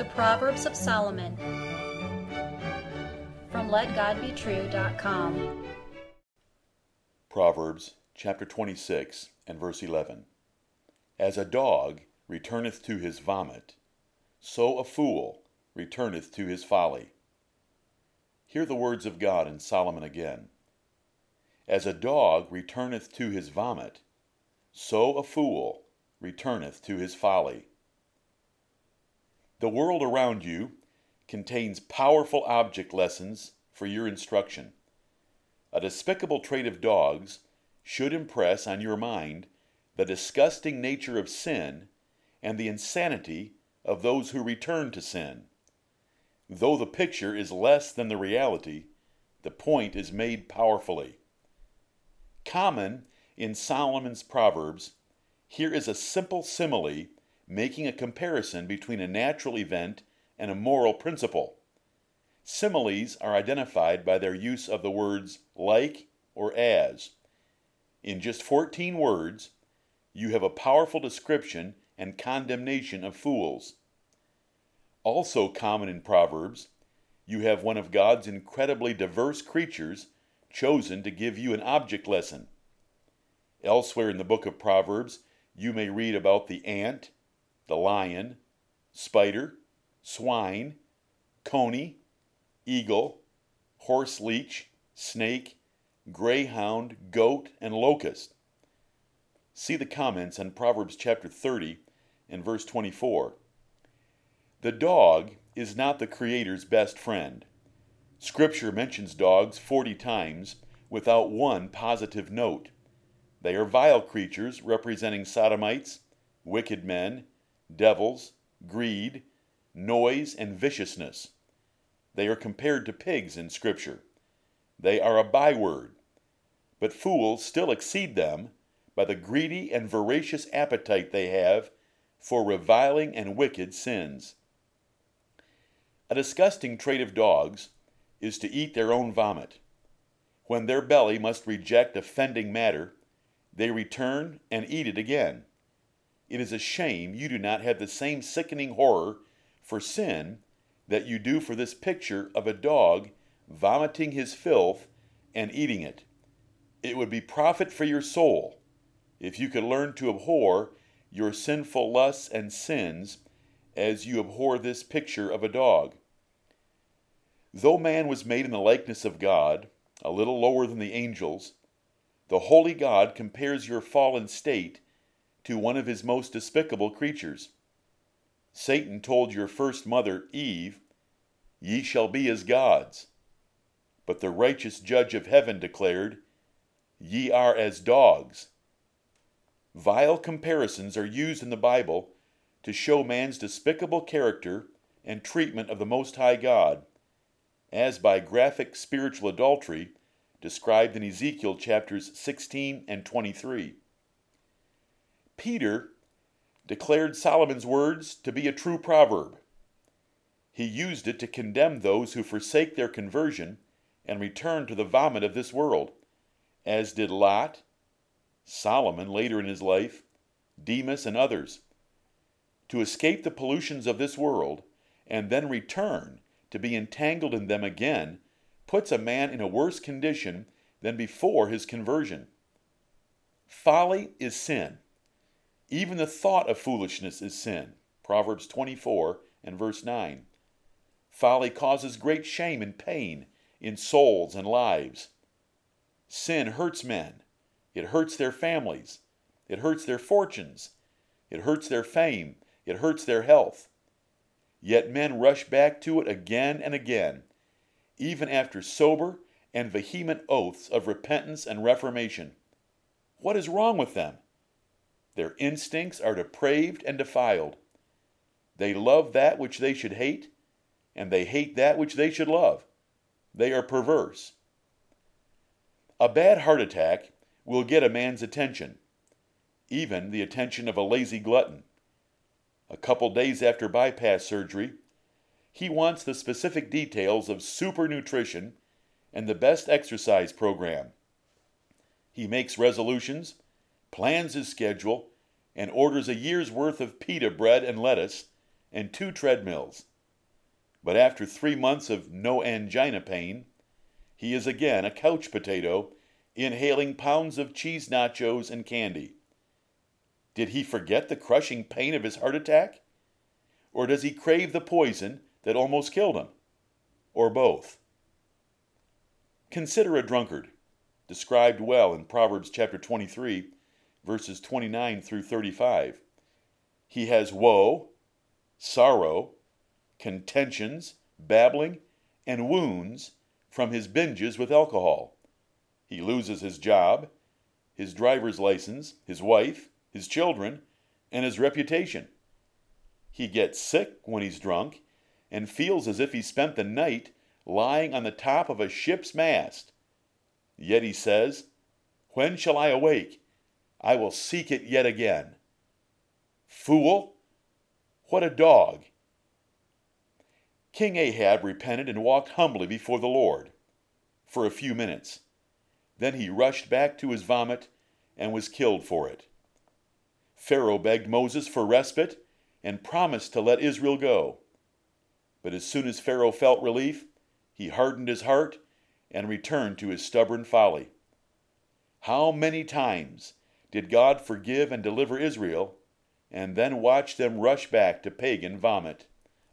The Proverbs of Solomon from LetGodBetrue.com. Proverbs chapter 26 and verse 11. As a dog returneth to his vomit, so a fool returneth to his folly. Hear the words of God in Solomon again. As a dog returneth to his vomit, so a fool returneth to his folly. The world around you contains powerful object lessons for your instruction. A despicable trait of dogs should impress on your mind the disgusting nature of sin and the insanity of those who return to sin. Though the picture is less than the reality, the point is made powerfully. Common in Solomon's Proverbs, here is a simple simile making a comparison between a natural event and a moral principle. Similes are identified by their use of the words like or as. In just 14 words, you have a powerful description and condemnation of fools. Also common in Proverbs, you have one of God's incredibly diverse creatures chosen to give you an object lesson. Elsewhere in the book of Proverbs, you may read about the ant, the lion, spider, swine, coney, eagle, horse leech, snake, greyhound, goat, and locust. See the comments on Proverbs chapter 30 and verse 24. The dog is not the Creator's best friend. Scripture mentions dogs 40 times without one positive note. They are vile creatures representing sodomites, wicked men, devils, greed, noise, and viciousness. They are compared to pigs in Scripture. They are a byword. But fools still exceed them by the greedy and voracious appetite they have for reviling and wicked sins. A disgusting trait of dogs is to eat their own vomit. When their belly must reject offending matter, they return and eat it again. It is a shame you do not have the same sickening horror for sin that you do for this picture of a dog vomiting his filth and eating it. It would be profit for your soul if you could learn to abhor your sinful lusts and sins as you abhor this picture of a dog. Though man was made in the likeness of God, a little lower than the angels, the holy God compares your fallen state to one of his most despicable creatures. Satan told your first mother, Eve, Ye shall be as gods. But the righteous judge of heaven declared, Ye are as dogs. Vile comparisons are used in the Bible to show man's despicable character and treatment of the Most High God, as by graphic spiritual adultery described in Ezekiel chapters 16 and 23. Peter declared Solomon's words to be a true proverb. He used it to condemn those who forsake their conversion and return to the vomit of this world, as did Lot, Solomon later in his life, Demas, and others. To escape the pollutions of this world and then return to be entangled in them again puts a man in a worse condition than before his conversion. Folly is sin. Even the thought of foolishness is sin. Proverbs 24 and verse 9. Folly causes great shame and pain in souls and lives. Sin hurts men. It hurts their families. It hurts their fortunes. It hurts their fame. It hurts their health. Yet men rush back to it again and again, even after sober and vehement oaths of repentance and reformation. What is wrong with them? Their instincts are depraved and defiled. They love that which they should hate, and they hate that which they should love. They are perverse. A bad heart attack will get a man's attention, even the attention of a lazy glutton. A couple days after bypass surgery, he wants the specific details of super nutrition and the best exercise program. He makes resolutions plans his schedule, and orders a year's worth of pita bread and lettuce and two treadmills. But after three months of no angina pain, he is again a couch potato, inhaling pounds of cheese nachos and candy. Did he forget the crushing pain of his heart attack? Or does he crave the poison that almost killed him? Or both? Consider a drunkard, described well in Proverbs chapter 23, verses 29 through 35. He has woe, sorrow, contentions, babbling, and wounds from his binges with alcohol. He loses his job, his driver's license, his wife, his children, and his reputation. He gets sick when he's drunk and feels as if he spent the night lying on the top of a ship's mast. Yet he says, When shall I awake? I will seek it yet again. Fool! What a dog! King Ahab repented and walked humbly before the Lord for a few minutes. Then he rushed back to his vomit and was killed for it. Pharaoh begged Moses for respite and promised to let Israel go. But as soon as Pharaoh felt relief, he hardened his heart and returned to his stubborn folly. How many times did God forgive and deliver Israel and then watch them rush back to pagan vomit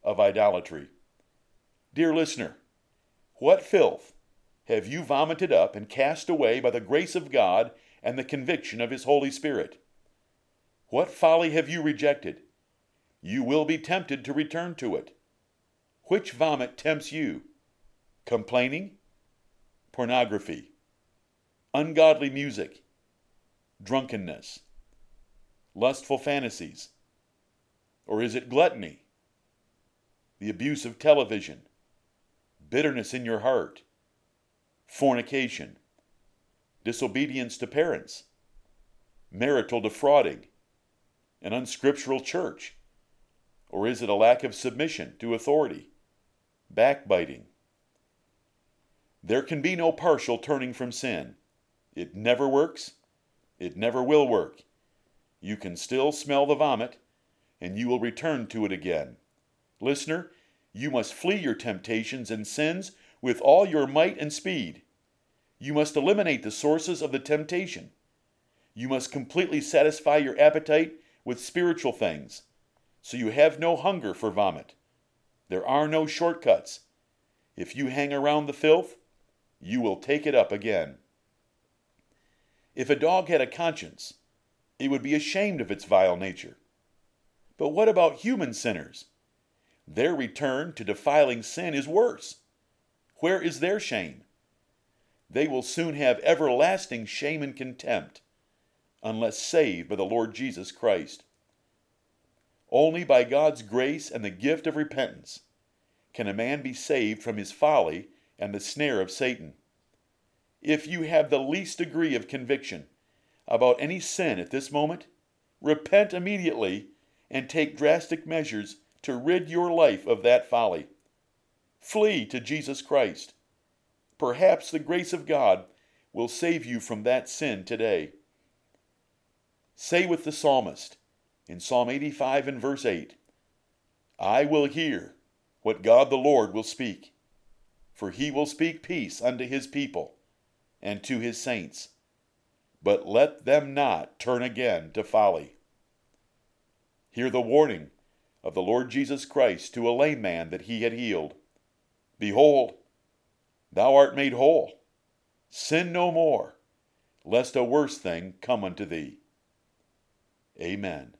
of idolatry? Dear listener, what filth have you vomited up and cast away by the grace of God and the conviction of His Holy Spirit? What folly have you rejected? You will be tempted to return to it. Which vomit tempts you? Complaining? Pornography? Ungodly music? Drunkenness? Lustful fantasies? Or is it gluttony? The abuse of television? Bitterness in your heart? Fornication? Disobedience to parents? Marital defrauding? An unscriptural church? Or is it a lack of submission to authority? Backbiting? There can be no partial turning from sin. It never works. It never will work. You can still smell the vomit, and you will return to it again. Listener, you must flee your temptations and sins with all your might and speed. You must eliminate the sources of the temptation. You must completely satisfy your appetite with spiritual things so you have no hunger for vomit. There are no shortcuts. If you hang around the filth, you will take it up again. If a dog had a conscience, it would be ashamed of its vile nature. But what about human sinners? Their return to defiling sin is worse. Where is their shame? They will soon have everlasting shame and contempt unless saved by the Lord Jesus Christ. Only by God's grace and the gift of repentance can a man be saved from his folly and the snare of Satan. If you have the least degree of conviction about any sin at this moment, repent immediately and take drastic measures to rid your life of that folly. Flee to Jesus Christ. Perhaps the grace of God will save you from that sin today. Say with the psalmist, in Psalm 85 and verse 8 I will hear what God the Lord will speak, for he will speak peace unto his people and to his saints, but let them not turn again to folly. Hear the warning of the Lord Jesus Christ to a lame man that he had healed Behold, thou art made whole. Sin no more, lest a worse thing come unto thee. Amen.